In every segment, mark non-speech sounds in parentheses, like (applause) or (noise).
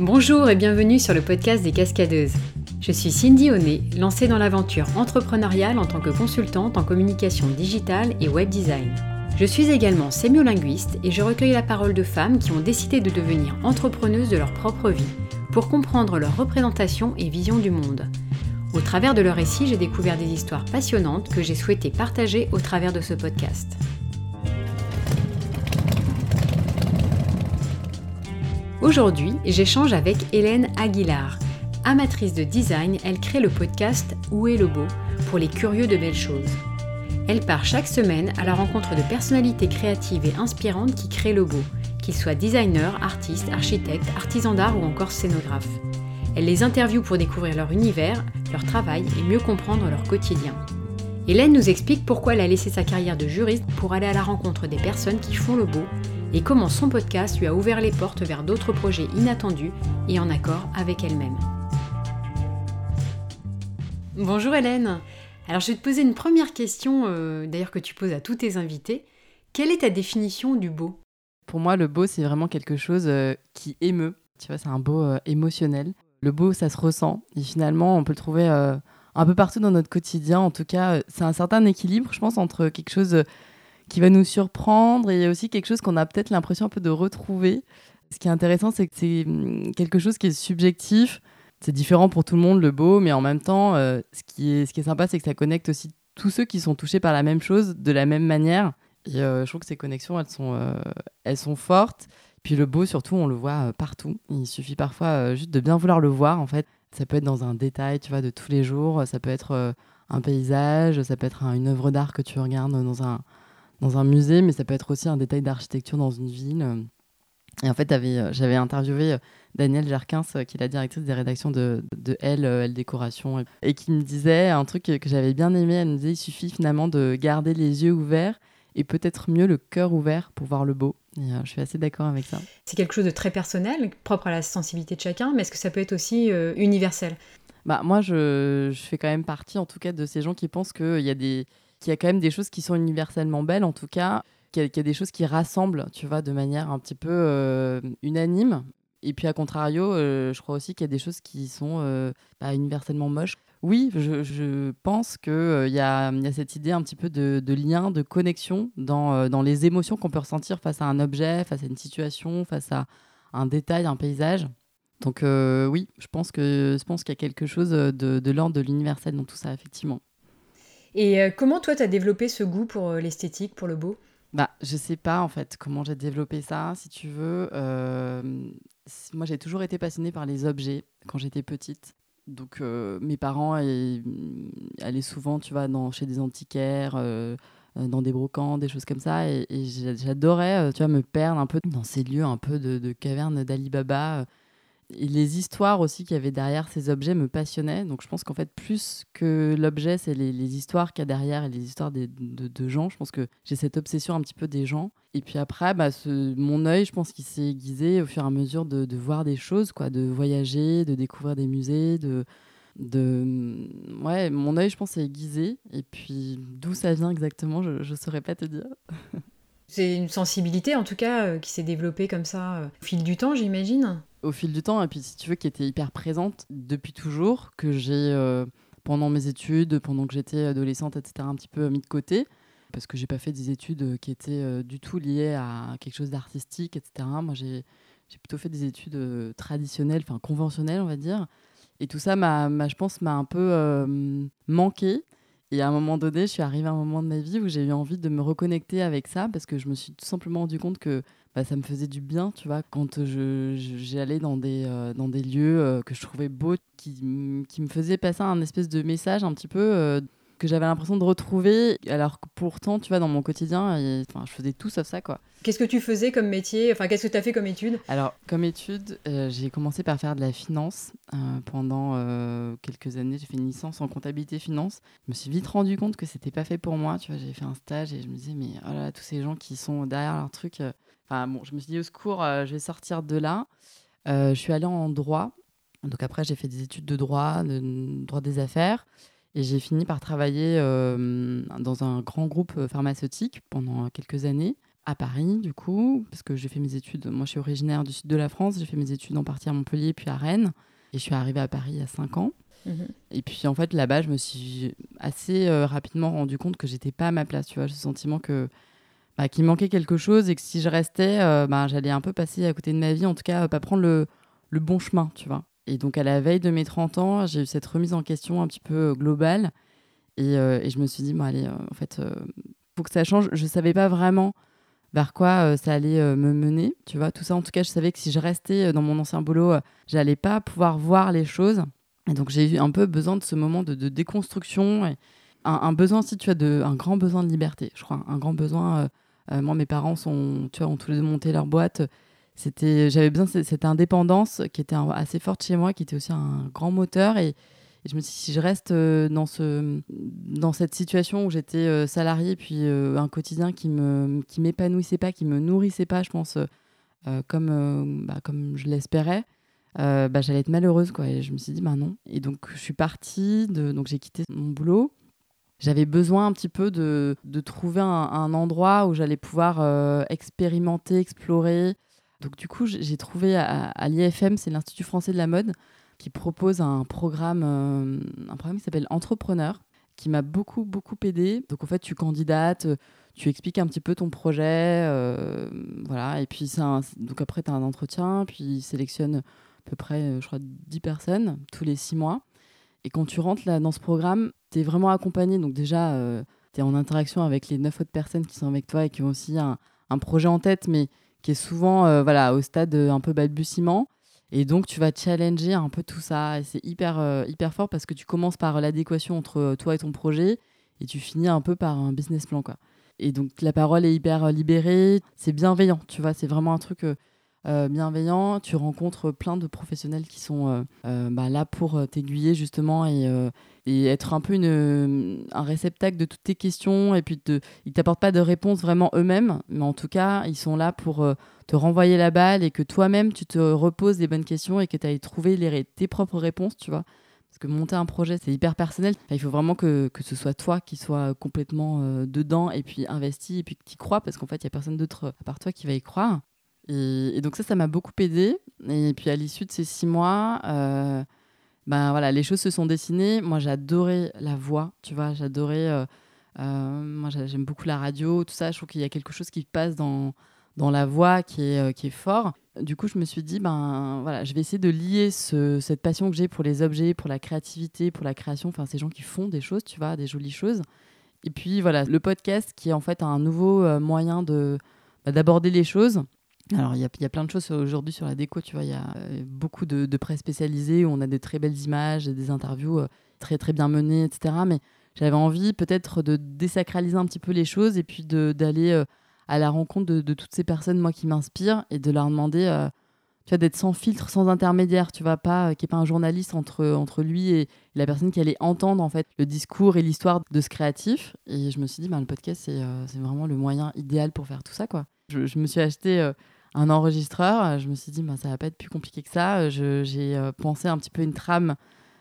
Bonjour et bienvenue sur le podcast des cascadeuses. Je suis Cindy Honnet, lancée dans l'aventure entrepreneuriale en tant que consultante en communication digitale et web design. Je suis également sémiolinguiste et je recueille la parole de femmes qui ont décidé de devenir entrepreneuses de leur propre vie pour comprendre leur représentation et vision du monde. Au travers de leurs récits, j'ai découvert des histoires passionnantes que j'ai souhaité partager au travers de ce podcast. Aujourd'hui, j'échange avec Hélène Aguilar. Amatrice de design, elle crée le podcast Où est le beau pour les curieux de belles choses. Elle part chaque semaine à la rencontre de personnalités créatives et inspirantes qui créent le beau, qu'ils soient designers, artistes, architectes, artisans d'art ou encore scénographes. Elle les interviewe pour découvrir leur univers, leur travail et mieux comprendre leur quotidien. Hélène nous explique pourquoi elle a laissé sa carrière de juriste pour aller à la rencontre des personnes qui font le beau et comment son podcast lui a ouvert les portes vers d'autres projets inattendus et en accord avec elle-même. Bonjour Hélène. Alors je vais te poser une première question, euh, d'ailleurs que tu poses à tous tes invités. Quelle est ta définition du beau? Pour moi, le beau, c'est vraiment quelque chose euh, qui émeut. Tu vois, c'est un beau euh, émotionnel. Le beau, ça se ressent. Et finalement, on peut le trouver un peu partout dans notre quotidien. En tout cas, c'est un certain équilibre, je pense, entre quelque chose qui va nous surprendre et aussi quelque chose qu'on a peut-être l'impression un peu de retrouver. Ce qui est intéressant, c'est que c'est hum, quelque chose qui est subjectif. C'est différent pour tout le monde, le beau, mais en même temps, euh, ce, qui est, ce qui est sympa, c'est que ça connecte aussi tous ceux qui sont touchés par la même chose de la même manière. Et euh, je trouve que ces connexions, elles sont, euh, elles sont fortes. Puis le beau, surtout, on le voit partout. Il suffit parfois juste de bien vouloir le voir, en fait. Ça peut être dans un détail, tu vois, de tous les jours. Ça peut être un paysage, ça peut être une œuvre d'art que tu regardes dans un, dans un musée, mais ça peut être aussi un détail d'architecture dans une ville. Et en fait, euh, j'avais interviewé euh, Danielle Jerkins, euh, qui est la directrice des rédactions de, de Elle, Elle Décoration, et qui me disait un truc que j'avais bien aimé. Elle me disait il suffit finalement de garder les yeux ouverts et peut-être mieux le cœur ouvert pour voir le beau. Et je suis assez d'accord avec ça. C'est quelque chose de très personnel, propre à la sensibilité de chacun, mais est-ce que ça peut être aussi universel? Bah, Moi, je, je, fais quand même partie, en tout cas, de ces gens qui pensent qu'il y a des qu'il y a quand même des choses qui sont universellement belles, en tout cas, qu'il y, a des choses qui rassemblent, tu vois, de manière un petit peu euh, unanime. Et puis, à contrario, euh, je crois aussi qu'il y a des choses qui sont euh, pas universellement moches. Oui, je, pense qu'il y, a, y a cette idée un petit peu de, lien, de connexion dans, dans les émotions qu'on peut ressentir face à un objet, face à une situation, face à un détail, un paysage. Donc oui, je pense que je pense qu'il y a quelque chose de, de l'ordre de l'universel dans tout ça, effectivement. Et euh, comment toi, tu as développé ce goût pour euh, l'esthétique, pour le beau? Bah, je sais pas en fait comment j'ai développé ça, si tu veux. Euh, moi, j'ai toujours été passionnée par les objets quand j'étais petite. Donc, mes parents allaient souvent, tu vois, dans, chez des antiquaires, dans des brocants, des choses comme ça. Et, j'adorais, tu vois, me perdre un peu dans ces lieux un peu de, de caverne d'Ali Baba les histoires aussi qu'il y avait derrière ces objets me passionnaient. Donc je pense qu'en fait, plus que l'objet, c'est les, histoires qu'il y a derrière et les histoires de, de, gens. Je pense que j'ai cette obsession un petit peu des gens. Et puis après, bah, ce, mon œil, je pense qu'il s'est aiguisé au fur et à mesure de, de, voir des choses, quoi, de voyager, de découvrir des musées, de... de... Ouais, mon œil, je pense, s'est aiguisé. Et puis d'où ça vient exactement, je ne saurais pas te dire. C'est une sensibilité, en tout cas, euh, qui s'est développée comme ça euh, au fil du temps, j'imagine au fil du temps, et puis si tu veux, qui était hyper présente depuis toujours, que j'ai, euh, pendant mes études, pendant que j'étais adolescente, etc., un petit peu mis de côté, parce que j'ai pas fait des études euh, qui étaient euh, du tout liées à quelque chose d'artistique, etc. Moi, j'ai, plutôt fait des études traditionnelles, enfin conventionnelles, on va dire. Et tout ça, m'a, je pense, m'a un peu manqué. Et à un moment donné, je suis arrivée à un moment de ma vie où j'ai eu envie de me reconnecter avec ça parce que je me suis tout simplement rendu compte que bah, ça me faisait du bien, tu vois, quand j'allais dans, des, euh, dans des lieux euh, que je trouvais beaux, qui, qui, me faisaient passer un espèce de message un petit peu euh, que j'avais l'impression de retrouver, alors que pourtant, tu vois, dans mon quotidien, et, je faisais tout sauf ça, quoi. Qu'est-ce que tu faisais comme métier? Enfin, qu'est-ce que tu as fait comme étude? Alors, comme étude, j'ai commencé par faire de la finance pendant quelques années. J'ai fait une licence en comptabilité finance. Je me suis vite rendu compte que c'était pas fait pour moi. Tu vois, j'ai fait un stage et je me disais, mais oh là, tous ces gens qui sont derrière leur truc, Enfin, bon, je me suis dit au secours, euh, je vais sortir de là. Euh, je suis allée en droit. Donc après, j'ai fait des études de droit, de droit des affaires. Et j'ai fini par travailler euh, dans un grand groupe pharmaceutique pendant quelques années à Paris, du coup, parce que j'ai fait mes études. Moi, je suis originaire du sud de la France. J'ai fait mes études en partie à Montpellier, puis à Rennes. Et je suis arrivée à Paris il y a 5 ans. Mhm. Et puis, en fait, là-bas, je me suis assez rapidement rendu compte que j'étais pas à ma place. Tu vois, le sentiment que. Bah, qu'il manquait quelque chose et que si je restais, euh, bah, j'allais un peu passer à côté de ma vie, en tout cas, pas prendre le, bon chemin, tu vois. Et donc, à la veille de mes 30 ans, j'ai eu cette remise en question un petit peu globale. Et, et je me suis dit, bon, allez, en fait, faut que ça change. Je savais pas vraiment vers quoi euh, ça allait euh, me mener. Tu vois, tout ça, en tout cas, je savais que si je restais euh, dans mon ancien boulot, j'allais pas pouvoir voir les choses. Et donc, j'ai eu un peu besoin de ce moment de, déconstruction et un, besoin, si tu as de, un grand besoin de liberté, je crois, un grand besoin. Moi, mes parents ont tous les deux monté leur boîte. C'était, j'avais besoin de cette indépendance qui était assez forte chez moi, qui était aussi un grand moteur et je me suis dit, si je reste euh, dans, ce, dans cette situation où j'étais euh, salariée, puis euh, un quotidien qui ne qui m'épanouissait pas, qui me nourrissait pas, je pense, comme, bah, comme je l'espérais, bah, j'allais être malheureuse. Quoi. Et je me suis dit, bah non. Et donc, je suis partie, donc j'ai quitté mon boulot. J'avais besoin un petit peu de, de trouver un, endroit où j'allais pouvoir expérimenter, explorer. Donc, du coup, j'ai trouvé à, l'IFM, c'est l'Institut français de la mode, qui propose un programme, euh, un programme qui s'appelle Entrepreneur, qui m'a beaucoup, beaucoup aidé. Donc, en fait, tu candidates, tu expliques un petit peu ton projet, euh, voilà, et puis un, donc après, tu as un entretien, puis ils sélectionnent à peu près, euh, je crois, 10 personnes tous les 6 mois. Et quand tu rentres là, dans ce programme, tu es vraiment accompagné. Donc, déjà, tu es en interaction avec les 9 autres personnes qui sont avec toi et qui ont aussi un, un projet en tête, mais qui est souvent voilà, au stade un peu balbutiement. Et donc, tu vas challenger un peu tout ça. Et c'est hyper, euh, hyper fort parce que tu commences par l'adéquation entre euh, toi et ton projet et tu finis un peu par un business plan. Quoi. Et donc, la parole est hyper euh, libérée. C'est bienveillant, tu vois. C'est vraiment un truc bienveillant. Tu rencontres plein de professionnels qui sont bah, là pour t'aiguiller, justement, et, être un peu un réceptacle de toutes tes questions. Et puis, te, ils t'apportent pas de réponses vraiment eux-mêmes. Mais en tout cas, ils sont là pour te renvoyer la balle et que toi-même, tu te reposes les bonnes questions et que tu ailles trouver tes propres réponses, tu vois. Parce que monter un projet, c'est hyper personnel. il faut vraiment que, que, ce soit toi qui sois complètement euh, dedans et puis investi et puis que tu crois parce qu'en fait, il n'y a personne d'autre à part toi qui va y croire. Et, donc ça, ça m'a beaucoup aidé. Et puis à l'issue de ces six mois, euh, ben voilà, les choses se sont dessinées. Moi, j'adorais la voix, tu vois, j'adorais... Euh, moi, j'aime beaucoup la radio, tout ça. Je trouve qu'il y a quelque chose qui passe dans dans la voix qui est, euh, qui est fort. Du coup, je me suis dit, ben voilà, je vais essayer de lier ce, cette passion que j'ai pour les objets, pour la créativité, pour la création, enfin ces gens qui font des choses, tu vois, des jolies choses. Et puis voilà, le podcast qui est en fait un nouveau euh, moyen de bah, d'aborder les choses. Alors, il y, y, a plein de choses aujourd'hui sur la déco, tu vois. Il y a euh, beaucoup de, de presse spécialisée où on a des très belles images, des interviews très, très bien menées, etc. Mais j'avais envie peut-être de désacraliser un petit peu les choses et puis d'aller à la rencontre de, toutes ces personnes, moi, qui m'inspirent et de leur demander euh, tu vois, d'être sans filtre, sans intermédiaire, tu vois, pas, euh, qui n'est pas un journaliste entre, entre lui et, la personne qui allait entendre, en fait, le discours et l'histoire de ce créatif. Et je me suis dit, bah, le podcast, c'est euh, vraiment le moyen idéal pour faire tout ça, quoi. Je, me suis acheté un enregistreur, je me suis dit, bah, ça va pas être plus compliqué que ça. J'ai pensé un petit peu une trame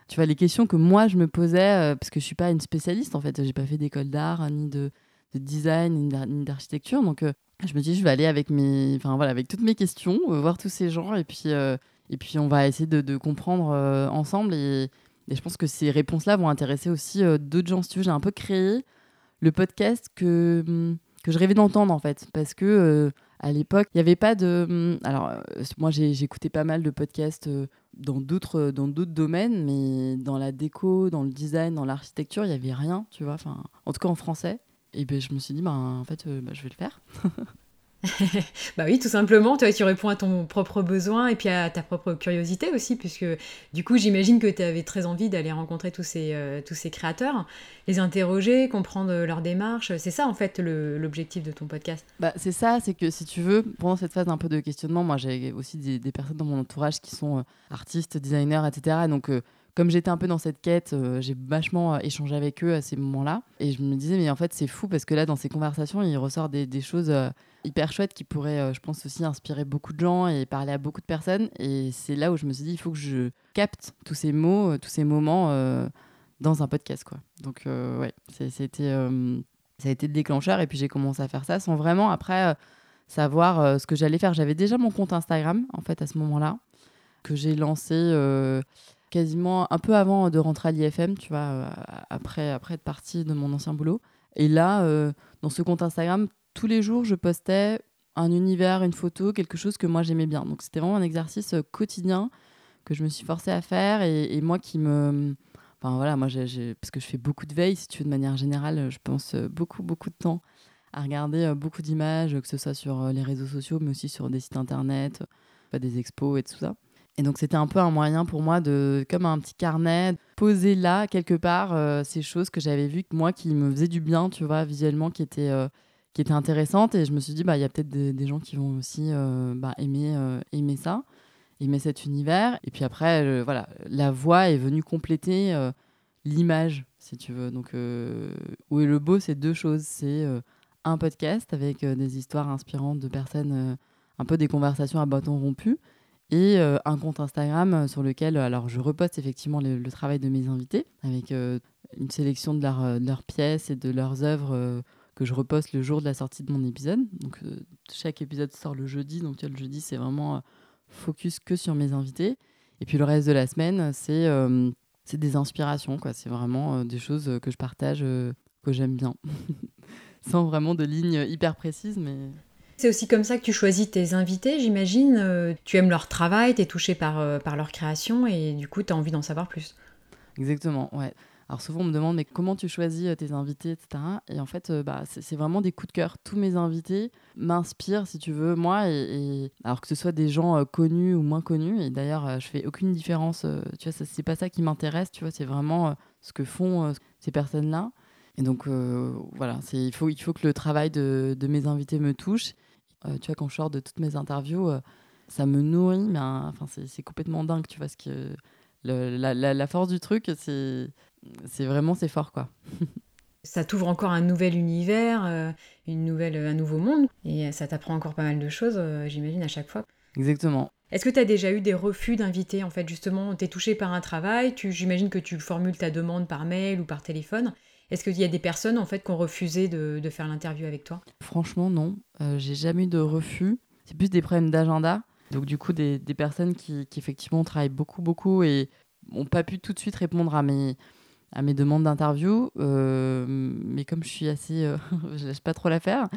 tu vois, les questions que moi je me posais, parce que je suis pas une spécialiste en fait, j'ai pas fait d'école d'art ni de, de design ni d'architecture. Donc, euh, je me dis, je vais aller avec, mes, voilà, avec toutes mes questions, euh, voir tous ces gens, et puis, euh, et puis on va essayer de, comprendre ensemble. Et, je pense que ces réponses-là vont intéresser aussi d'autres gens. Si tu veux, j'ai un peu créé le podcast que, que je rêvais d'entendre, en fait, parce que à l'époque, il n'y avait pas de. Hum, alors, moi, j'écoutais pas mal de podcasts dans d'autres dans d'autres domaines, mais dans la déco, dans le design, dans l'architecture, il n'y avait rien, tu vois. Enfin, en tout cas en français. Et ben, je me suis dit, bah, en fait, euh, bah, je vais le faire. (laughs) (laughs) bah oui, tout simplement, toi, tu réponds à ton propre besoin et puis à ta propre curiosité aussi, puisque du coup, j'imagine que tu avais très envie d'aller rencontrer tous ces, euh, tous ces créateurs, les interroger, comprendre leur démarche. C'est ça, en fait, l'objectif de ton podcast? Bah, c'est ça, c'est que si tu veux, pendant cette phase un peu de questionnement, moi, j'ai aussi des, personnes dans mon entourage qui sont euh, artistes, designers, etc. Donc, comme j'étais un peu dans cette quête, euh, j'ai vachement euh, échangé avec eux à ces moments-là. Et je me disais, mais en fait, c'est fou parce que là, dans ces conversations, il ressort des, choses euh, hyper chouettes qui pourraient, je pense, aussi inspirer beaucoup de gens et parler à beaucoup de personnes. Et c'est là où je me suis dit, il faut que je capte tous ces mots, tous ces moments dans un podcast. Quoi. Donc, ouais, c'était Ça a été le déclencheur et puis j'ai commencé à faire ça sans vraiment après savoir ce que j'allais faire. J'avais déjà mon compte Instagram en fait à ce moment-là que j'ai lancé quasiment un peu avant de rentrer à l'IFM, tu vois, après, après être partie de mon ancien boulot. Et là, dans ce compte Instagram, tous les jours, je postais un univers, une photo, quelque chose que moi j'aimais bien. Donc c'était vraiment un exercice euh, quotidien que je me suis forcée à faire et, moi qui me... Enfin voilà, moi parce que je fais beaucoup de veille, si tu veux, de manière générale, je pense euh, beaucoup, beaucoup de temps à regarder euh, beaucoup d'images, que ce soit sur les réseaux sociaux, mais aussi sur des sites internet, des expos et tout ça. Et donc c'était un peu un moyen pour moi de, comme un petit carnet, poser là quelque part ces choses que j'avais vues, moi qui me faisaient du bien, tu vois, visuellement, qui étaient qui était intéressante. Et je me suis dit, bah, il y a peut-être des, gens qui vont aussi euh, bah, aimer, euh, aimer ça, aimer cet univers. Et puis après, voilà, la voix est venue compléter euh, l'image, si tu veux. Donc, où est le beau, c'est deux choses. C'est un podcast avec des histoires inspirantes de personnes, un peu des conversations à bâton rompu. Et un compte Instagram sur lequel alors je reposte effectivement le, travail de mes invités avec une sélection de leurs pièces et de leurs œuvres que je reposte le jour de la sortie de mon épisode. Donc euh, chaque épisode sort le jeudi, donc le jeudi c'est vraiment euh, focus que sur mes invités. Et puis le reste de la semaine, c'est euh, des inspirations, quoi. C'est vraiment des choses que je partage, que j'aime bien, (laughs) sans vraiment de ligne hyper précise, mais. C'est aussi comme ça que tu choisis tes invités, j'imagine. tu aimes leur travail, tu es touché par, par leur création et du coup, tu as envie d'en savoir plus. Exactement, ouais. Alors souvent on me demande mais comment tu choisis euh, tes invités, etc. Et en fait, euh, bah, c'est vraiment des coups de cœur. Tous mes invités m'inspirent, si tu veux, moi. Et, alors que ce soit des gens euh, connus ou moins connus. Et d'ailleurs, je fais aucune différence. tu vois, c'est pas ça qui m'intéresse. Tu vois, c'est vraiment ce que font ces personnes-là. Et donc voilà, il faut, il faut que le travail de, de mes invités me touche. tu vois, quand je sors de toutes mes interviews, ça me nourrit, mais enfin, c'est complètement dingue. Tu vois, ce que la, force du truc, c'est c'est vraiment c'est fort quoi. ça t'ouvre encore un nouvel univers, euh, une nouvelle, un nouveau monde, et ça t'apprend encore pas mal de choses, euh, j'imagine, à chaque fois. Exactement. Est-ce que tu as déjà eu des refus d'invités En fait, justement, tu es touché par un travail, j'imagine que tu formules ta demande par mail ou par téléphone. Est-ce qu'il y a des personnes en fait qui ont refusé de, de faire l'interview avec toi? Franchement, non. Euh, j'ai jamais eu de refus. C'est plus des problèmes d'agenda. Donc, du coup, des, des personnes qui, qui, effectivement travaillent beaucoup, beaucoup et n'ont pas pu tout de suite répondre à mes, à mes demandes d'interview. Euh, mais comme je suis assez. Euh, (laughs) je lâche pas trop l'affaire.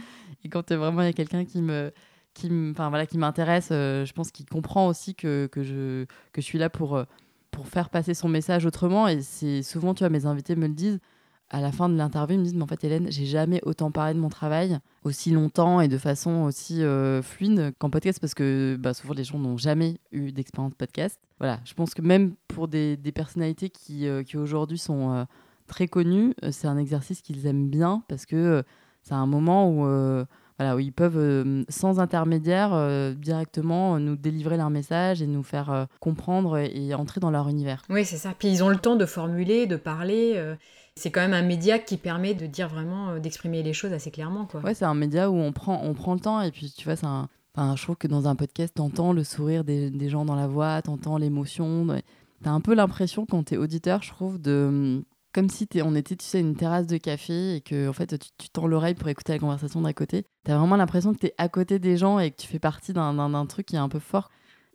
Et quand vraiment il y a quelqu'un qui me. Qui, enfin, voilà, qui m'intéresse, euh, je pense qu'il comprend aussi que, que, je, que je suis là pour, pour faire passer son message autrement. Et c'est souvent, tu vois, mes invités me le disent à la fin de l'interview, ils me disent Mais en fait, Hélène, j'ai jamais autant parlé de mon travail aussi longtemps et de façon aussi euh, fluide qu'en podcast parce que bah, souvent les gens n'ont jamais eu d'expérience podcast. Voilà, je pense que même pour des, personnalités qui, euh, qui aujourd'hui sont euh, très connues, c'est un exercice qu'ils aiment bien parce que c'est un moment où. Voilà, où ils peuvent, sans intermédiaire, directement nous délivrer leur message et nous faire comprendre et, et, entrer dans leur univers. Oui, c'est ça. Puis ils ont le temps de formuler, de parler c'est quand même un média qui permet de dire vraiment, euh, d'exprimer les choses assez clairement. Quoi. Ouais, c'est un média où on prend, on prend le temps et puis tu vois, c'est un. Enfin, je trouve que dans un podcast, t'entends le sourire des, des, gens dans la voix, t'entends l'émotion. T'as un peu l'impression, quand t'es auditeur, je trouve, de. Comme si on était, tu sais, une terrasse de café et que, en fait, tu, tends l'oreille pour écouter la conversation d'à côté. T'as vraiment l'impression que t'es à côté des gens et que tu fais partie d'un truc qui est un peu fort.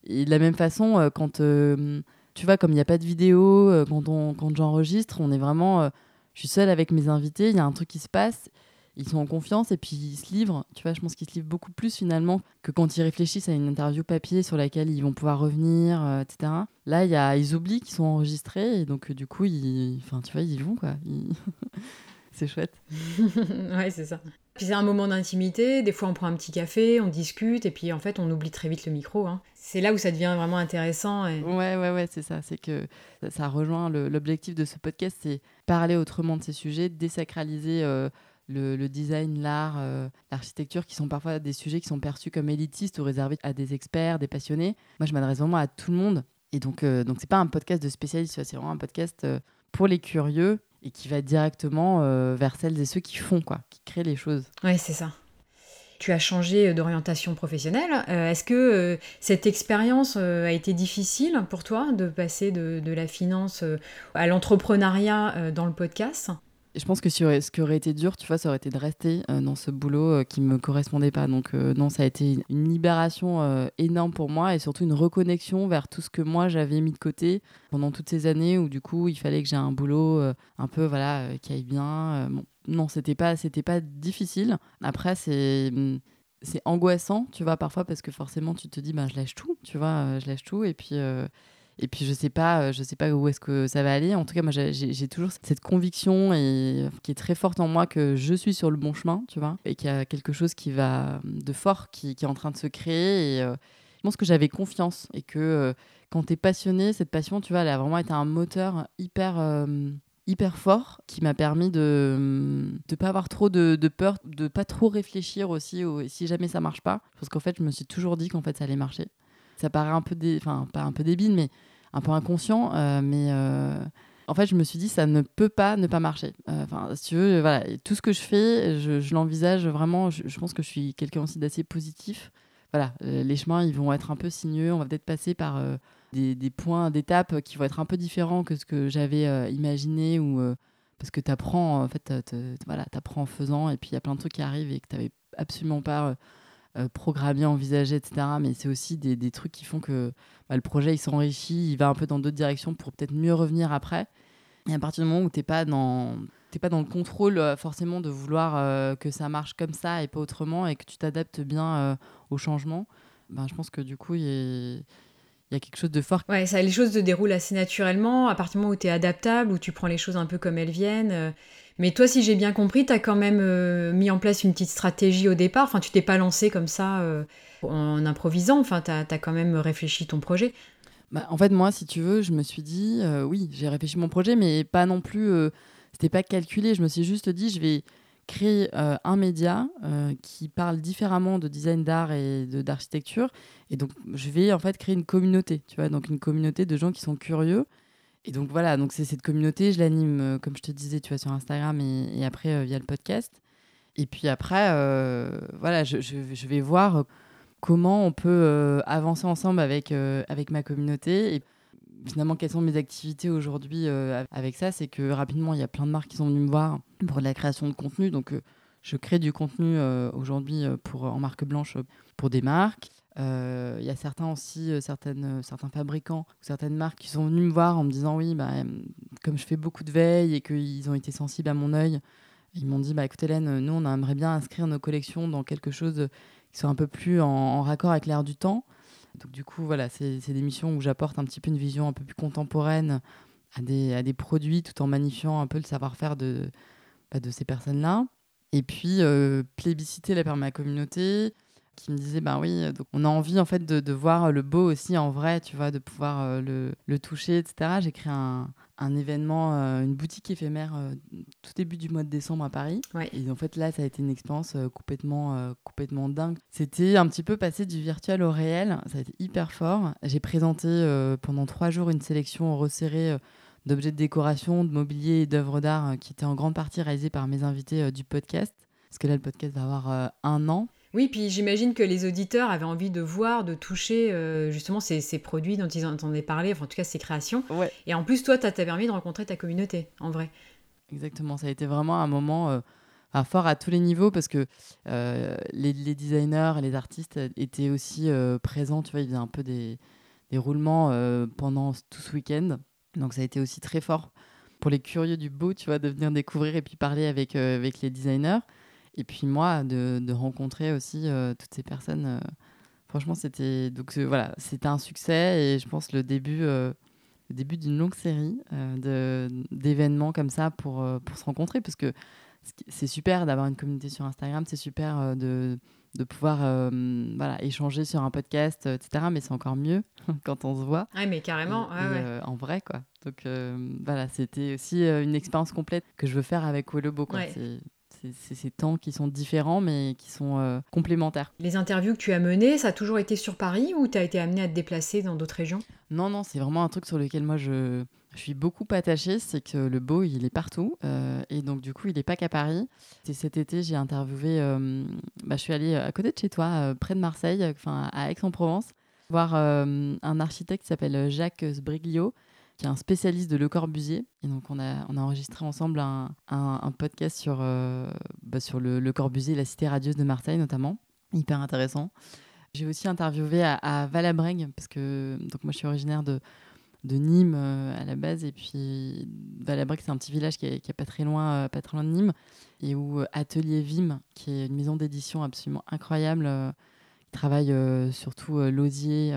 Et de la même façon, euh, quand. Euh, tu vois, comme il n'y a pas de vidéo, quand, on, quand j'enregistre, on est vraiment je suis seule avec mes invités, il y a un truc qui se passe, ils sont en confiance et puis ils se livrent. Tu vois, je pense qu'ils se livrent beaucoup plus finalement que quand ils réfléchissent à une interview papier sur laquelle ils vont pouvoir revenir, euh, etc. Là, y a, ils oublient qu'ils sont enregistrés et donc du coup, ils, enfin, tu vois, ils y vont quoi. (laughs) c'est chouette. (laughs) ouais, c'est ça. Puis c'est un moment d'intimité, des fois on prend un petit café, on discute, et puis en fait on oublie très vite le micro. Hein. C'est là où ça devient vraiment intéressant. Et... Ouais, ouais, ouais, c'est ça. C'est que ça, rejoint l'objectif de ce podcast, c'est parler autrement de ces sujets, désacraliser euh, le, design, l'art, euh, l'architecture, qui sont parfois des sujets qui sont perçus comme élitistes ou réservés à des experts, des passionnés. Moi, je m'adresse vraiment à tout le monde. Et donc, euh, donc c'est pas un podcast de spécialistes, c'est vraiment un podcast pour les curieux et qui va directement euh, vers celles et ceux qui font, quoi, qui créent les choses. Oui, c'est ça. Tu as changé d'orientation professionnelle. Euh, est-ce que euh, cette expérience a été difficile pour toi de passer de, de la finance à l'entrepreneuriat dans le podcast? Je pense que ce qui aurait été dur, tu vois, ça aurait été de rester euh, dans ce boulot euh, qui me correspondait pas. Donc euh, non, ça a été une libération énorme pour moi et surtout une reconnexion vers tout ce que moi j'avais mis de côté pendant toutes ces années où du coup il fallait que j'ai un boulot un peu voilà qui aille bien. non, c'était pas c'était pas difficile. Après c'est c'est angoissant, tu vois, parfois parce que forcément tu te dis bah je lâche tout, tu vois, je lâche tout et puis et puis je sais pas, euh, je sais pas où est-ce que ça va aller. En tout cas, moi j'ai toujours cette conviction et qui est très forte en moi que je suis sur le bon chemin, tu vois, et qu'il y a quelque chose qui va de fort qui, est en train de se créer. Et euh, je pense que j'avais confiance et que euh, quand tu es passionné, cette passion, tu vois, elle a vraiment été un moteur hyper hyper fort qui m'a permis de ne pas avoir trop de, peur, de pas trop réfléchir aussi si jamais ça marche pas. Parce qu'en fait, je me suis toujours dit qu'en fait ça allait marcher. Ça paraît un peu, enfin pas un peu débile, mais un peu inconscient. Euh, mais euh, en fait, je me suis dit, ça ne peut pas ne pas marcher. Euh, enfin, si tu veux, voilà, tout ce que je fais, je, l'envisage vraiment. Je, pense que je suis quelqu'un aussi d'assez positif. Voilà, les chemins, ils vont être un peu sinueux. On va peut-être passer par des, des, points d'étape qui vont être un peu différents que ce que j'avais imaginé ou parce que tu en fait voilà apprends en faisant et puis il y a plein de trucs qui arrivent et que tu n'avais absolument pas euh, programmé, envisagé, etc. Mais c'est aussi des, des, trucs qui font que bah, le projet il s'enrichit, il va un peu dans d'autres directions pour peut-être mieux revenir après. Et à partir du moment où tu n'es pas dans pas dans le contrôle euh, forcément de vouloir euh, que ça marche comme ça et pas autrement et que tu t'adaptes bien au changement, ben, je pense que du coup, il y, a quelque chose de fort. Ça, les choses se déroulent assez naturellement à partir du moment où tu es adaptable, où tu prends les choses un peu comme elles viennent. Mais toi, si j'ai bien compris, tu as quand même euh, mis en place une petite stratégie au départ. Enfin, tu t'es pas lancé comme ça euh, en improvisant. Enfin, tu as, quand même réfléchi ton projet. Bah, en fait, moi, si tu veux, je me suis dit, euh, oui, j'ai réfléchi mon projet, mais pas non plus, c'était pas calculé. Je me suis juste dit, je vais créer un média qui parle différemment de design d'art et d'architecture. Et donc, je vais en fait créer une communauté, tu vois, donc une communauté de gens qui sont curieux et donc voilà, donc c'est cette communauté, je l'anime, euh, comme je te disais, tu vois, sur Instagram et, après euh, via le podcast. Et puis après, euh, voilà, je, vais voir comment on peut avancer ensemble avec, avec ma communauté. Et finalement, quelles sont mes activités aujourd'hui avec ça? C'est que rapidement, il y a plein de marques qui sont venues me voir pour la création de contenu. Donc, je crée du contenu aujourd'hui pour en marque blanche pour des marques. Il euh, y a certains aussi, euh, certaines, euh, certains fabricants, certaines marques qui sont venus me voir en me disant oui, bah, comme je fais beaucoup de veille et qu'ils ont été sensibles à mon œil, ils m'ont dit bah, écoute Hélène, nous on aimerait bien inscrire nos collections dans quelque chose qui soit un peu plus en, raccord avec l'air du temps. Donc du coup, voilà, c'est des missions où j'apporte un petit peu une vision un peu plus contemporaine à des, à des produits tout en magnifiant un peu le savoir-faire de, bah, de ces personnes-là. Et puis, plébisciter la part de ma communauté, qui me disait ben oui donc on a envie en fait de, de, voir le beau aussi en vrai tu vois de pouvoir euh, le, le, toucher etc j'ai créé un, un événement euh, une boutique éphémère euh, tout début du mois de décembre à Paris. Et en fait là ça a été une expérience complètement complètement dingue. C'était un petit peu passé du virtuel au réel. Ça a été hyper fort. J'ai présenté pendant trois jours une sélection resserrée d'objets de décoration de mobilier et d'œuvres d'art qui étaient en grande partie réalisées par mes invités du podcast. Parce que là le podcast va avoir un an oui, puis j'imagine que les auditeurs avaient envie de voir, de toucher euh, justement ces, produits dont ils entendaient parler, enfin en tout cas ces créations. Et en plus, toi, tu as permis de rencontrer ta communauté, en vrai. Exactement, ça a été vraiment un moment euh, fort à tous les niveaux parce que euh, les, designers et les artistes étaient aussi présents, tu vois, ils faisaient un peu des, des roulements pendant tout ce week-end. Donc ça a été aussi très fort pour les curieux du beau, tu vois, de venir découvrir et puis parler avec, avec les designers. Et puis moi, de, de rencontrer aussi euh, toutes ces personnes, euh, franchement, c'était donc euh, voilà, c'était un succès et je pense le début, le début d'une longue série de d'événements comme ça pour pour se rencontrer, parce que c'est super d'avoir une communauté sur Instagram, c'est super de de pouvoir voilà, échanger sur un podcast, etc. Mais c'est encore mieux (laughs) quand on se voit. Oui, mais carrément, en vrai, quoi. Donc voilà, c'était aussi une expérience complète que je veux faire avec Wolobo. Quoi. C'est ces temps qui sont différents, mais qui sont euh, complémentaires. Les interviews que tu as menées, ça a toujours été sur Paris ou tu as été amené à te déplacer dans d'autres régions? Non, non, c'est vraiment un truc sur lequel moi je, suis beaucoup attachée, c'est que le beau, il est partout. Euh, et donc, du coup, il n'est pas qu'à Paris. Et cet été, j'ai interviewé, euh, bah, je suis allée à côté de chez toi, près de Marseille, enfin à Aix-en-Provence, voir un architecte qui s'appelle Jacques Sbriglio, qui est un spécialiste de Le Corbusier. Et donc, on a, on a enregistré ensemble un, un, podcast sur, bah, sur le, Corbusier, la cité radieuse de Marseille notamment. Hyper intéressant. J'ai aussi interviewé à, à Valabrègue, parce que donc moi je suis originaire de, de Nîmes euh, à la base. Et puis Valabrec, c'est un petit village qui est, pas, très loin, euh, pas très loin de Nîmes. Et où euh, Atelier Vim, qui est une maison d'édition absolument incroyable, qui travaille surtout l'osier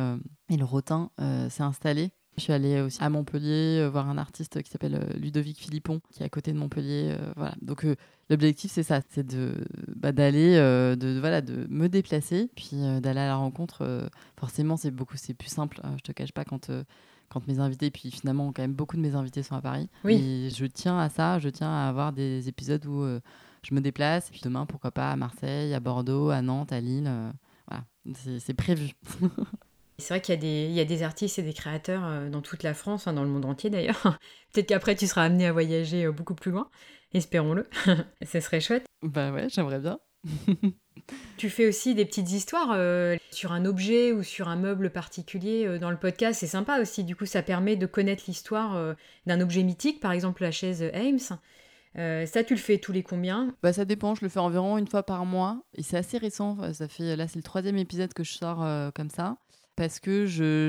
et le rotin, s'est installé. Je suis allée aussi à Montpellier voir un artiste qui s'appelle Ludovic Philippon, qui est à côté de Montpellier. voilà. Donc l'objectif, c'est ça, c'est de bah, d'aller, de, voilà, de me déplacer, puis d'aller à la rencontre. forcément, c'est beaucoup, c'est plus simple. Hein, je te cache pas quand quand mes invités, puis finalement, quand même, beaucoup de mes invités sont à Paris. Oui. Et je tiens à ça, je tiens à avoir des épisodes où euh, je me déplace. Puis demain, pourquoi pas à Marseille, à Bordeaux, à Nantes, à Lille. Euh, voilà, c'est prévu. (laughs) C'est vrai qu'il y, a des, il y a des artistes et des créateurs euh, dans toute la France, dans le monde entier d'ailleurs. (laughs) Peut-être qu'après tu seras amené à voyager beaucoup plus loin, espérons-le. (laughs) Ce serait chouette. Bah ouais, j'aimerais bien. (laughs) tu fais aussi des petites histoires euh, sur un objet ou sur un meuble particulier euh, dans le podcast. C'est sympa aussi. Du coup, ça permet de connaître l'histoire euh, d'un objet mythique, par exemple la chaise Ames. ça, tu le fais tous les combien? Bah, Ça dépend, je le fais environ une fois par mois. Et c'est assez récent. Ça fait, là, c'est le troisième épisode que je sors comme ça parce que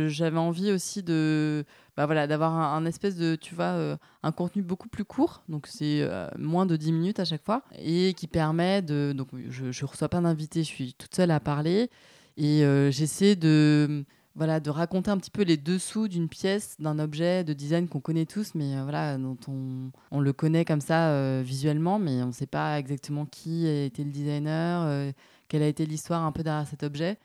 j'avais envie aussi de bah voilà d'avoir un, espèce de tu vois euh, un contenu beaucoup plus court. Donc c'est euh, moins de 10 minutes à chaque fois et qui permet de donc je, je reçois pas d'invité je suis toute seule à parler et euh, j'essaie de voilà de raconter un petit peu les dessous d'une pièce d'un objet de design qu'on connaît tous mais voilà dont on, on, le connaît comme ça visuellement mais on ne sait pas exactement qui a été le designer quelle a été l'histoire un peu derrière cet objet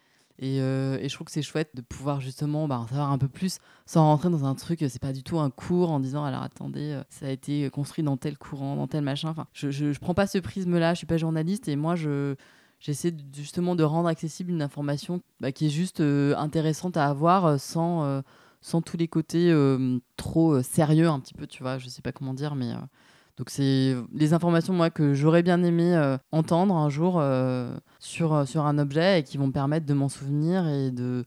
euh, et, je trouve que c'est chouette de pouvoir justement bah, en savoir un peu plus sans rentrer dans un truc, c'est pas du tout un cours en disant alors attendez, euh, ça a été construit dans tel courant, dans tel machin. Enfin, je, je, prends pas ce prisme-là, je suis pas journaliste et moi je j'essaie justement de rendre accessible une information bah, qui est juste euh, intéressante à avoir sans, sans tous les côtés trop sérieux un petit peu, tu vois, je sais pas comment dire, mais donc c'est les informations moi que j'aurais bien aimé euh, entendre un jour euh, sur, euh, sur un objet et qui vont me permettre de m'en souvenir et de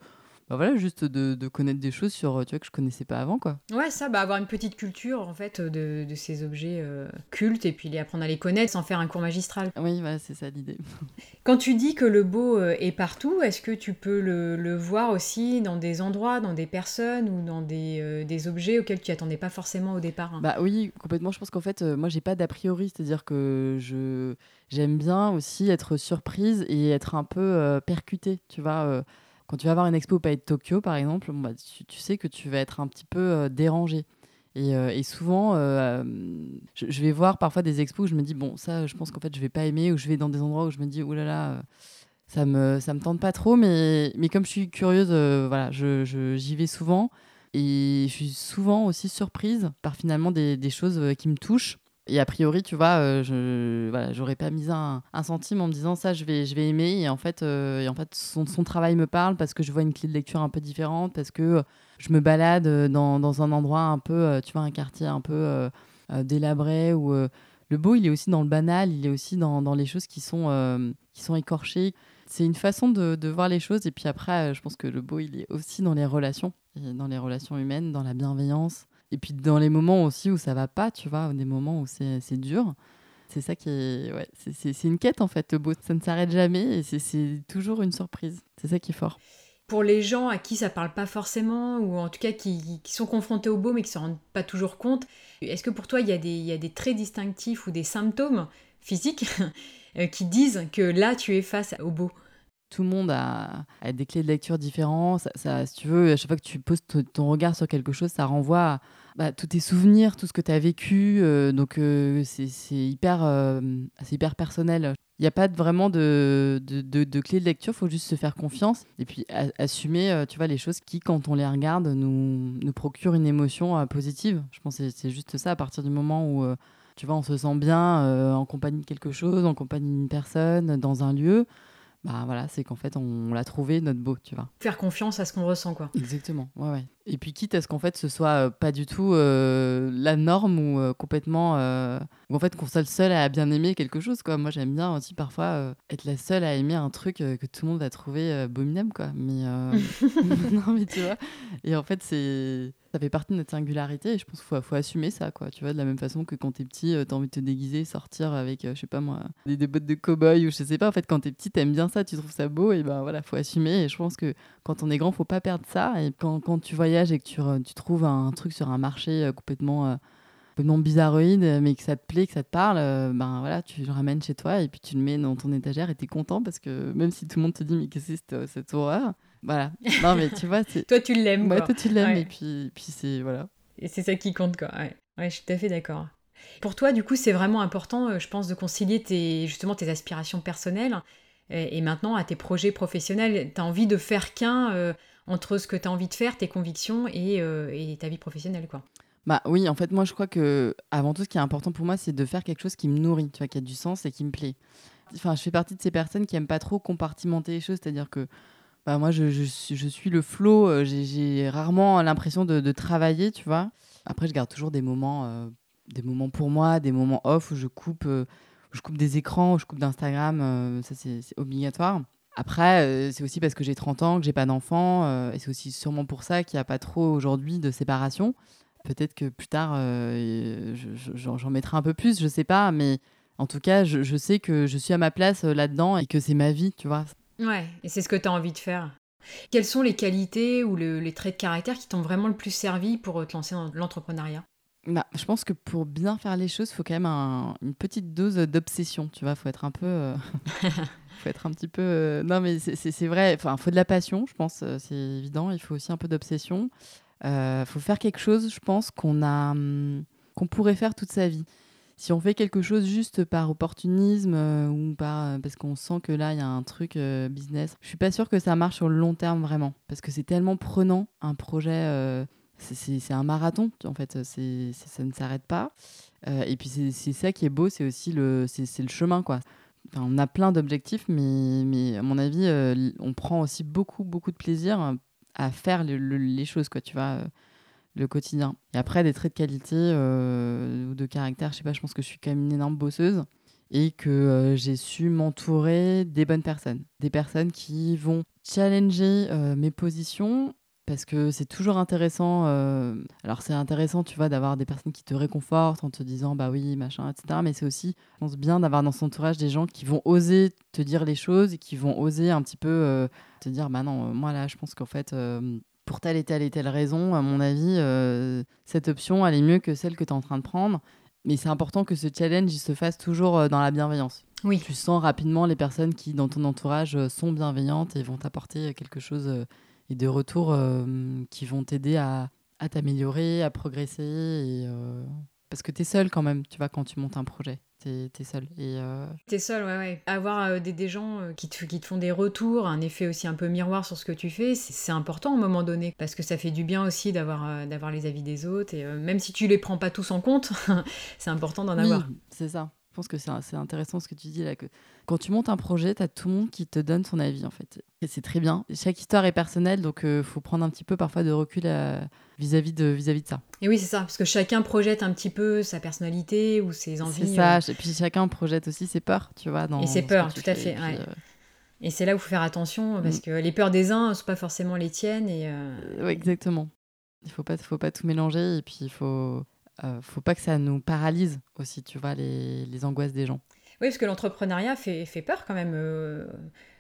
bah voilà, juste de, de, connaître des choses sur, tu vois, que je connaissais pas avant, quoi. Ouais, ça, bah, avoir une petite culture, en fait, de, de ces objets euh, cultes, et puis les apprendre à les connaître sans faire un cours magistral. Oui, voilà, c'est ça l'idée. (laughs) Quand tu dis que le beau euh, est partout, est-ce que tu peux le, le, voir aussi dans des endroits, dans des personnes, ou dans des, euh, des objets auxquels tu attendais pas forcément au départ hein? Bah oui, complètement. Je pense qu'en fait, moi, j'ai pas d'a priori, c'est-à-dire que je j'aime bien aussi être surprise et être un peu percutée, tu vois quand tu vas voir une expo au Palais de Tokyo, par exemple, bah, tu, sais que tu vas être un petit peu euh, dérangé. Et, euh, souvent, euh, je, vais voir parfois des expos où je me dis, bon, ça, je pense qu'en fait, je vais pas aimer, ou je vais dans des endroits où je me dis, oh là là, ça me, ça me tente pas trop, mais, mais comme je suis curieuse, voilà, j'y vais souvent. Et je suis souvent aussi surprise par finalement des choses qui me touchent. Et a priori, tu vois, euh, je voilà, j'aurais pas mis un, centime en me disant ça, je vais, je vais aimer. Et en fait, euh, en fait son, travail me parle parce que je vois une clé de lecture un peu différente, parce que euh, je me balade dans, dans un endroit un peu, tu vois, un quartier un peu délabré où le beau, il est aussi dans le banal, il est aussi dans, dans les choses qui sont, qui sont écorchées. C'est une façon de, voir les choses. Et puis après, je pense que le beau, il est aussi dans les relations, dans les relations humaines, dans la bienveillance. Et puis dans les moments aussi où ça va pas, tu vois, des moments où c'est dur, c'est ça qui est. Ouais, c'est une quête en fait, le beau. Ça ne s'arrête jamais et c'est toujours une surprise. C'est ça qui est fort. Pour les gens à qui ça parle pas forcément, ou en tout cas qui, sont confrontés au beau mais qui se rendent pas toujours compte, est-ce que pour toi il y, a des, il y a des traits distinctifs ou des symptômes physiques (laughs) euh, qui disent que là tu es face au beau? Tout le monde a, des clés de lecture différentes. Ça, si tu veux, à chaque fois que tu poses ton regard sur quelque chose, ça renvoie à bah, tous tes souvenirs, tout ce que tu as vécu. Euh, donc, euh, c'est hyper, euh, hyper personnel. Il n'y a pas vraiment de, de, de, de lecture, il faut juste se faire confiance et puis assumer tu vois, les choses qui, quand on les regarde, nous, nous procurent une émotion positive. Je pense que c'est juste ça, à partir du moment où tu vois, on se sent bien en compagnie de quelque chose, en compagnie d'une personne, dans un lieu bah voilà, c'est qu'en fait, on, l'a trouvé notre beau, tu vois. Faire confiance à ce qu'on ressent, quoi. Exactement, ouais, ouais. Et puis, quitte à ce qu'en fait, ce soit euh, pas du tout euh, la norme ou euh, complètement. ou en fait, qu'on soit le seul à bien aimer quelque chose, quoi. Moi, j'aime bien aussi parfois être la seule à aimer un truc que tout le monde va trouver abominable, quoi. Mais. (laughs) non, mais tu vois. Et en fait, c'est ça fait partie de notre singularité et je pense qu'il faut, assumer ça, quoi. Tu vois, de la même façon que quand t'es petit, euh, t'as envie de te déguiser, sortir avec, euh, je sais pas moi, des, bottes de cow-boy ou je sais pas. En fait, quand t'es petit, t'aimes bien ça, tu trouves ça beau et ben voilà, faut assumer. Et je pense que quand on est grand, faut pas perdre ça. Et quand, quand tu voyages et que tu, trouves un truc sur un marché complètement complètement bizarroïde, mais que ça te plaît, que ça te parle, ben voilà, tu le ramènes chez toi et puis tu le mets dans ton étagère et t'es content parce que même si tout le monde te dit mais qu'est-ce que c'est cette horreur, voilà. Non, mais tu vois, (laughs) toi, tu l'aimes. Ouais, toi, tu l'aimes. Et puis, puis c'est. Voilà. Et c'est ça qui compte, quoi. Ouais. ouais, je suis tout à fait d'accord. Pour toi, du coup, c'est vraiment important, euh, je pense, de concilier tes, justement tes aspirations personnelles et, maintenant à tes projets professionnels. Tu as envie de faire qu'un euh, entre ce que tu as envie de faire, tes convictions et, euh, et, ta vie professionnelle, quoi. Bah oui, en fait, moi, je crois que avant tout, ce qui est important pour moi, c'est de faire quelque chose qui me nourrit, tu vois, qui a du sens et qui me plaît. Enfin, je fais partie de ces personnes qui aiment pas trop compartimenter les choses, c'est-à-dire que bah, moi, je, je, suis le flow. Euh, j'ai rarement l'impression de, travailler, tu vois. Après, je garde toujours des moments, euh, des moments pour moi, des moments off où je coupe, euh, je coupe des écrans, où je coupe d'Instagram. ça, c'est obligatoire. Après, c'est aussi parce que j'ai 30 ans, que j'ai pas d'enfant. et c'est aussi sûrement pour ça qu'il n'y a pas trop aujourd'hui de séparation. Peut-être que plus tard, j'en mettrai un peu plus, je sais pas. Mais en tout cas, je sais que je suis à ma place là-dedans et que c'est ma vie, tu vois. Ouais, et c'est ce que tu as envie de faire. Quelles sont les qualités ou les traits de caractère qui t'ont vraiment le plus servi pour euh, te lancer dans l'entrepreneuriat? Bah, je pense que pour bien faire les choses, il faut quand même une petite dose d'obsession, tu vois. Faut être un peu, euh, (laughs) faut être un petit peu. Euh, non, mais c'est vrai. Enfin, faut de la passion, je pense. C'est évident. Il faut aussi un peu d'obsession. Il faut faire quelque chose, je pense, qu'on a, hum, qu'on pourrait faire toute sa vie si on fait quelque chose juste par opportunisme euh, ou par euh, parce qu'on sent que là il y a un truc euh, business, je suis pas sûre que ça marche sur le long terme vraiment parce que c'est tellement prenant un projet. c'est un marathon en fait, ça ne s'arrête pas. et puis c'est ça qui est beau, c'est aussi le c'est le chemin quoi. Enfin, on a plein d'objectifs, mais, mais à mon avis, on prend aussi beaucoup beaucoup de plaisir à faire les choses quoi. Tu vois le quotidien. Et après, des traits de qualité euh, ou de caractère, je sais pas, je pense que je suis quand même une énorme bosseuse et que euh, j'ai su m'entourer des bonnes personnes. Des personnes qui vont challenger euh, mes positions parce que c'est toujours intéressant. alors, c'est intéressant, tu vois, d'avoir des personnes qui te réconfortent en te disant, bah oui, machin, etc. Mais c'est aussi, je pense bien d'avoir dans son entourage des gens qui vont oser te dire les choses et qui vont oser un petit peu te dire, bah non, moi là, je pense qu'en fait, pour telle et telle et telle raison, à mon avis, euh, cette option, elle est mieux que celle que tu es en train de prendre. Mais c'est important que ce challenge il se fasse toujours euh, dans la bienveillance. Oui. Tu sens rapidement les personnes qui, dans ton entourage, euh, sont bienveillantes et vont t'apporter quelque chose et des retours qui vont t'aider à, à t'améliorer, à progresser. Et, parce que tu es seul quand même, tu vois, quand tu montes un projet t'es seul. Et euh... T'es seul, ouais, ouais. Avoir euh, des, des, gens euh, qui te, qui te font des retours, un effet aussi un peu miroir sur ce que tu fais, c'est important à un moment donné. Parce que ça fait du bien aussi d'avoir euh, d'avoir les avis des autres. Et même si tu les prends pas tous en compte, (laughs) c'est important d'en avoir. C'est ça. Je pense que c'est intéressant ce que tu dis là. Que quand tu montes un projet, tu as tout le monde qui te donne son avis en fait. Et c'est très bien. Chaque histoire est personnelle, donc il faut prendre un petit peu parfois de recul à vis-à-vis de, vis -vis de ça. Et oui, c'est ça, parce que chacun projette un petit peu sa personnalité ou ses envies. C'est ça, euh. et puis chacun projette aussi ses peurs, tu vois. Dans et ses peurs, tout à fait. Et, ouais. Euh, et c'est là où il faut faire attention, parce mm. que les peurs des uns ne sont pas forcément les tiennes. Et, euh, Oui, exactement. Il ne faut pas, faut pas tout mélanger, et puis il faut, euh, faut pas que ça nous paralyse aussi, tu vois, les, les angoisses des gens. Oui, parce que l'entrepreneuriat fait, fait, peur quand même.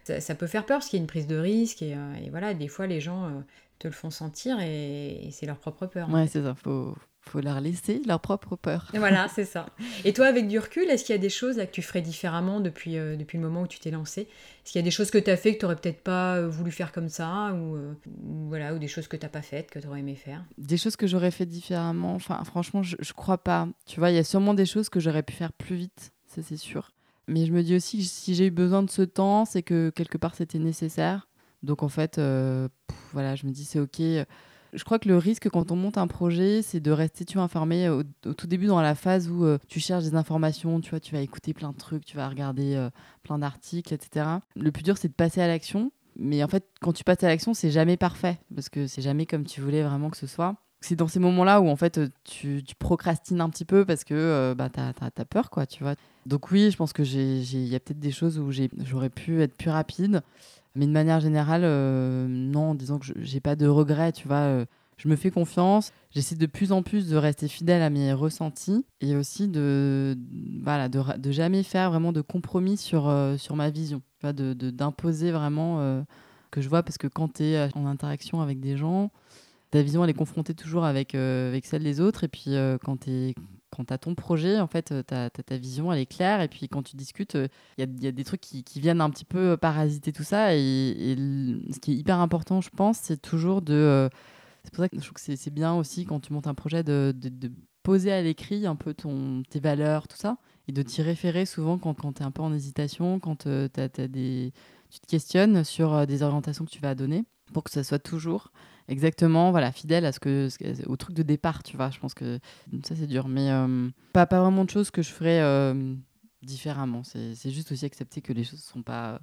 Ça, ça, peut faire peur parce qu'il y a une prise de risque et, et voilà, des fois les gens te le font sentir et, c'est leur propre peur. Ouais, c'est ça. Faut, faut leur laisser leur propre peur. voilà, c'est ça. (laughs) Et toi, avec du recul, est-ce qu'il y a des choses là, que tu ferais différemment depuis, euh, depuis le moment où tu t'es lancé Est-ce qu'il y a des choses que tu as fait que tu n'aurais peut-être pas euh, voulu faire comme ça ou, euh, ou, voilà, ou des choses que tu n'as pas faites, que tu aurais aimé faire? Des choses que j'aurais fait différemment Enfin, franchement, je, je crois pas. Tu vois, il y a sûrement des choses que j'aurais pu faire plus vite, c'est sûr. Mais je me dis aussi que si j'ai eu besoin de ce temps, c'est que quelque part c'était nécessaire. Donc en fait, euh, voilà, je me dis c'est ok. Je crois que le risque quand on monte un projet, c'est de rester tu informé au, tout début dans la phase où euh, tu cherches des informations, tu vois, tu vas écouter plein de trucs, tu vas regarder euh, plein d'articles, etc. Le plus dur, c'est de passer à l'action. Mais en fait, quand tu passes à l'action, c'est jamais parfait parce que c'est jamais comme tu voulais vraiment que ce soit. C'est dans ces moments-là où en fait tu, procrastines un petit peu parce que bah, tu as, as, peur, quoi, tu vois. Donc oui, je pense que il y a peut-être des choses où j'aurais pu être plus rapide. Mais de manière générale, euh, non, disons que j'ai pas de regrets, tu vois. Euh, je me fais confiance. J'essaie de plus en plus de rester fidèle à mes ressentis et aussi de, voilà, de, jamais faire vraiment de compromis sur, euh, sur ma vision. De, d'imposer vraiment que je vois, parce que quand tu es en interaction avec des gens, ta vision elle est confrontée toujours avec, avec celle des autres. Et puis quand tu es quand tu as ton projet, en fait, ta, ta vision, elle est claire. Et puis quand tu discutes, il y, a, des trucs qui, viennent un petit peu parasiter tout ça. Et, ce qui est hyper important, je pense, c'est toujours de c'est pour ça que je trouve que c'est bien aussi quand tu montes un projet de, poser à l'écrit un peu ton, tes valeurs, tout ça, et de t'y référer souvent quand, quand tu es un peu en hésitation, quand euh, tu te questionnes sur euh, des orientations que tu vas donner, pour que ça soit toujours exactement voilà fidèle à ce que au truc de départ tu vois je pense que ça c'est dur mais euh, pas pas vraiment de choses que je ferais différemment c'est juste aussi accepter que les choses sont pas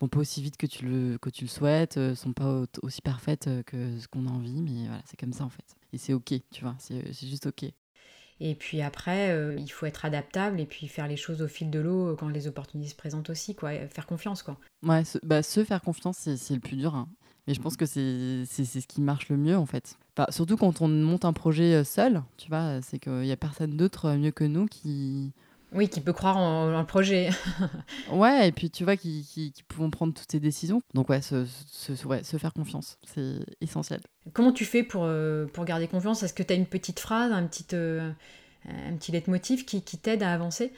vont pas aussi vite que tu le, que tu le souhaites, euh, sont pas aussi parfaites euh, que ce qu'on a envie, mais voilà, c'est comme ça en fait. Et c'est ok, tu vois, c'est juste ok. Et puis après, euh, il faut être adaptable et puis faire les choses au fil de l'eau quand les opportunités se présentent aussi, quoi. Faire confiance, quoi. Ouais, se, bah, se faire confiance, c'est le plus dur. Hein. Mais je pense que c'est ce qui marche le mieux, en fait. surtout quand on monte un projet seul, tu vois, c'est qu'il n'y a personne d'autre mieux que nous qui, oui, qui peut croire en, le projet. (laughs) ouais, et puis tu vois, qui, qui, pouvons prendre toutes ces décisions. Donc ouais, se, se, ouais, se faire confiance, c'est essentiel. Comment tu fais pour, euh, pour garder confiance? Est-ce que tu as une petite phrase, un petit, euh, un petit leitmotiv qui, qui t'aide à avancer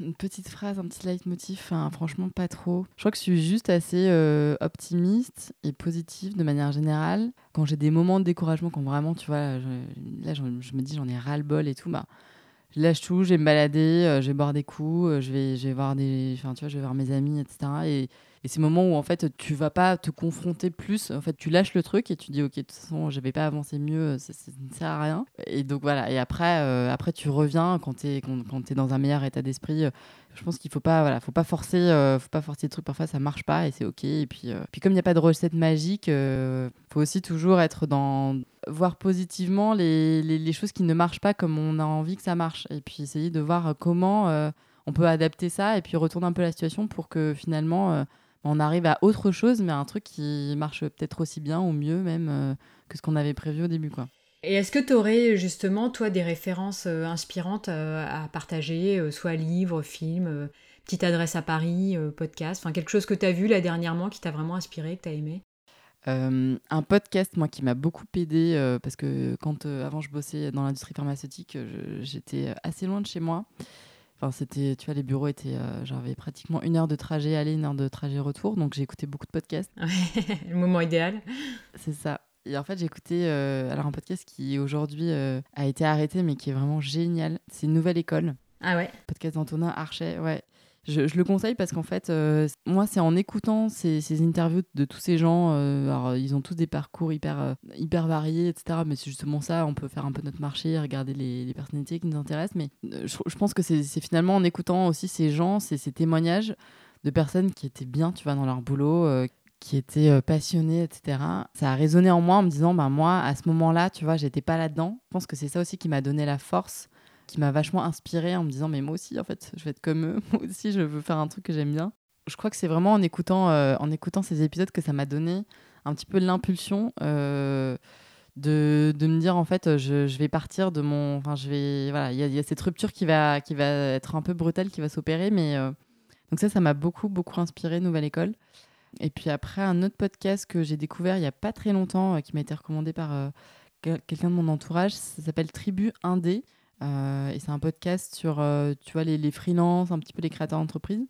Une petite phrase, un petit leitmotiv, franchement pas trop. Je crois que je suis juste assez euh, optimiste et positive de manière générale. Quand j'ai des moments de découragement, quand vraiment, tu vois, là je, me dis j'en ai ras-le-bol et tout, bah je lâche tout, je vais me balader, euh, je vais boire des coups, euh, je vais, je vais voir des, tu vois, je vais voir mes amis, etc. Et, et c'est moments où en fait tu vas pas te confronter plus. En fait, tu lâches le truc et tu dis ok, de toute façon, je vais pas avancer mieux, ça, ne sert à rien. Et donc voilà. Et après, euh, après tu reviens quand tu es quand, quand dans un meilleur état d'esprit. je pense qu'il faut voilà, faut pas forcer, faut pas forcer le truc. Parfois, ça marche pas et c'est ok. Et puis, puis comme il n'y a pas de recette magique, faut aussi toujours être dans voir positivement les, les, choses qui ne marchent pas comme on a envie que ça marche. Et puis essayer de voir comment euh, on peut adapter ça et puis retourner un peu la situation pour que finalement euh, on arrive à autre chose, mais un truc qui marche peut-être aussi bien ou mieux même euh, que ce qu'on avait prévu au début. quoi. Et est-ce que tu aurais justement, toi, des références inspirantes à partager, soit livres, films, petite adresse à Paris, podcast, enfin quelque chose que tu as vu là dernièrement qui t'a vraiment inspiré, que tu as aimé? Euh, un podcast, moi, qui m'a beaucoup aidé, euh, parce que quand euh, avant je bossais dans l'industrie pharmaceutique, j'étais assez loin de chez moi. Enfin, c'était, tu vois, les bureaux étaient, j'avais pratiquement une heure de trajet aller, une heure de trajet retour, donc j'ai écouté beaucoup de podcasts. (laughs) le moment idéal. C'est ça. Et en fait, j'ai écouté alors un podcast qui aujourd'hui a été arrêté, mais qui est vraiment génial. C'est nouvelle école. Ah ouais. Podcast d'Antonin Archet, ouais. Je, le conseille parce qu'en fait, euh, moi, c'est en écoutant ces, interviews de tous ces gens. Euh, alors, ils ont tous des parcours hyper, euh, hyper variés, etc. Mais c'est justement ça, on peut faire un peu notre marché, regarder les, personnalités qui nous intéressent. Mais je, pense que c'est finalement en écoutant aussi ces gens, ces, témoignages de personnes qui étaient bien, tu vois, dans leur boulot, qui étaient passionnées, etc. Ça a résonné en moi en me disant, bah, moi, à ce moment-là, tu vois, j'étais pas là-dedans. Je pense que c'est ça aussi qui m'a donné la force qui m'a vachement inspirée en me disant mais moi aussi en fait je vais être comme eux, (laughs) moi aussi je veux faire un truc que j'aime bien. Je crois que c'est vraiment en écoutant, euh, en écoutant ces épisodes que ça m'a donné un petit peu l'impulsion euh, de, de, me dire en fait je, je, vais partir de mon, enfin je vais voilà il y, y, a cette rupture qui va qui va être un peu brutale qui va s'opérer mais euh, donc ça ça m'a beaucoup beaucoup inspiré Nouvelle École. Et puis après un autre podcast que j'ai découvert il y a pas très longtemps qui m'a été recommandé par quelqu'un de mon entourage, ça s'appelle Tribu Indé. Euh, et c'est un podcast sur, euh, tu vois, les, les freelances, un petit peu les créateurs d'entreprise.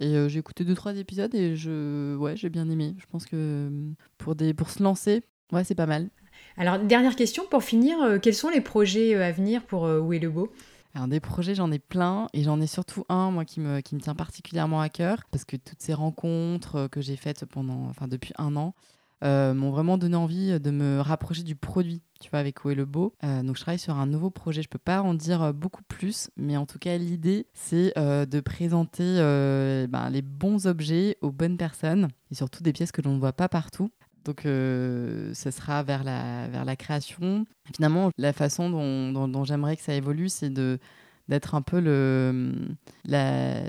Et euh, j'ai écouté deux trois épisodes et je, ouais, j'ai bien aimé. Je pense que pour des, pour se lancer, ouais, c'est pas mal. Alors dernière question pour finir, quels sont les projets à venir pour Où est le beau? Alors des projets, j'en ai plein et j'en ai surtout un moi qui me, qui me tient particulièrement à cœur parce que toutes ces rencontres que j'ai faites pendant, enfin depuis un an, euh, m'ont vraiment donné envie de me rapprocher du produit, tu vois, avec Où est le beau. Euh, donc je travaille sur un nouveau projet, je peux pas en dire euh, beaucoup plus, mais en tout cas l'idée c'est de présenter ben, les bons objets aux bonnes personnes et surtout des pièces que l'on ne voit pas partout. Donc, ce sera vers la, vers la création. finalement, la façon dont j'aimerais que ça évolue, c'est de, d'être un peu le,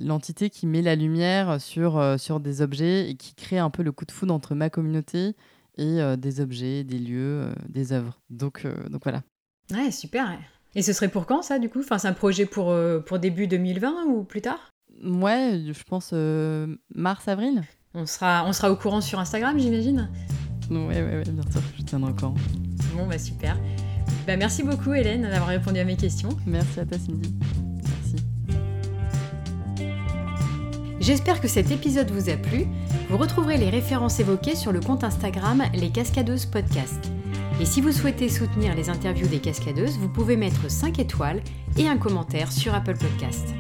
l'entité qui met la lumière sur, euh, sur des objets et qui crée un peu le coup de foudre entre ma communauté et des objets, des lieux, des œuvres. Donc, donc voilà. Ouais, super. Et ce serait pour quand ça du coup? Enfin, C'est un projet pour, pour début 2020 ou plus tard? Ouais, je pense mars-avril. On sera, on sera au courant sur Instagram, j'imagine? Oui, ouais, ouais, bien sûr, je tiendrai courant. Bon, bah super. Bah, merci beaucoup Hélène d'avoir répondu à mes questions. Merci à toi Cindy. Merci. J'espère que cet épisode vous a plu. Vous retrouverez les références évoquées sur le compte Instagram Les Cascadeuses Podcast. Et si vous souhaitez soutenir les interviews des cascadeuses, vous pouvez mettre 5 étoiles et un commentaire sur Apple Podcast.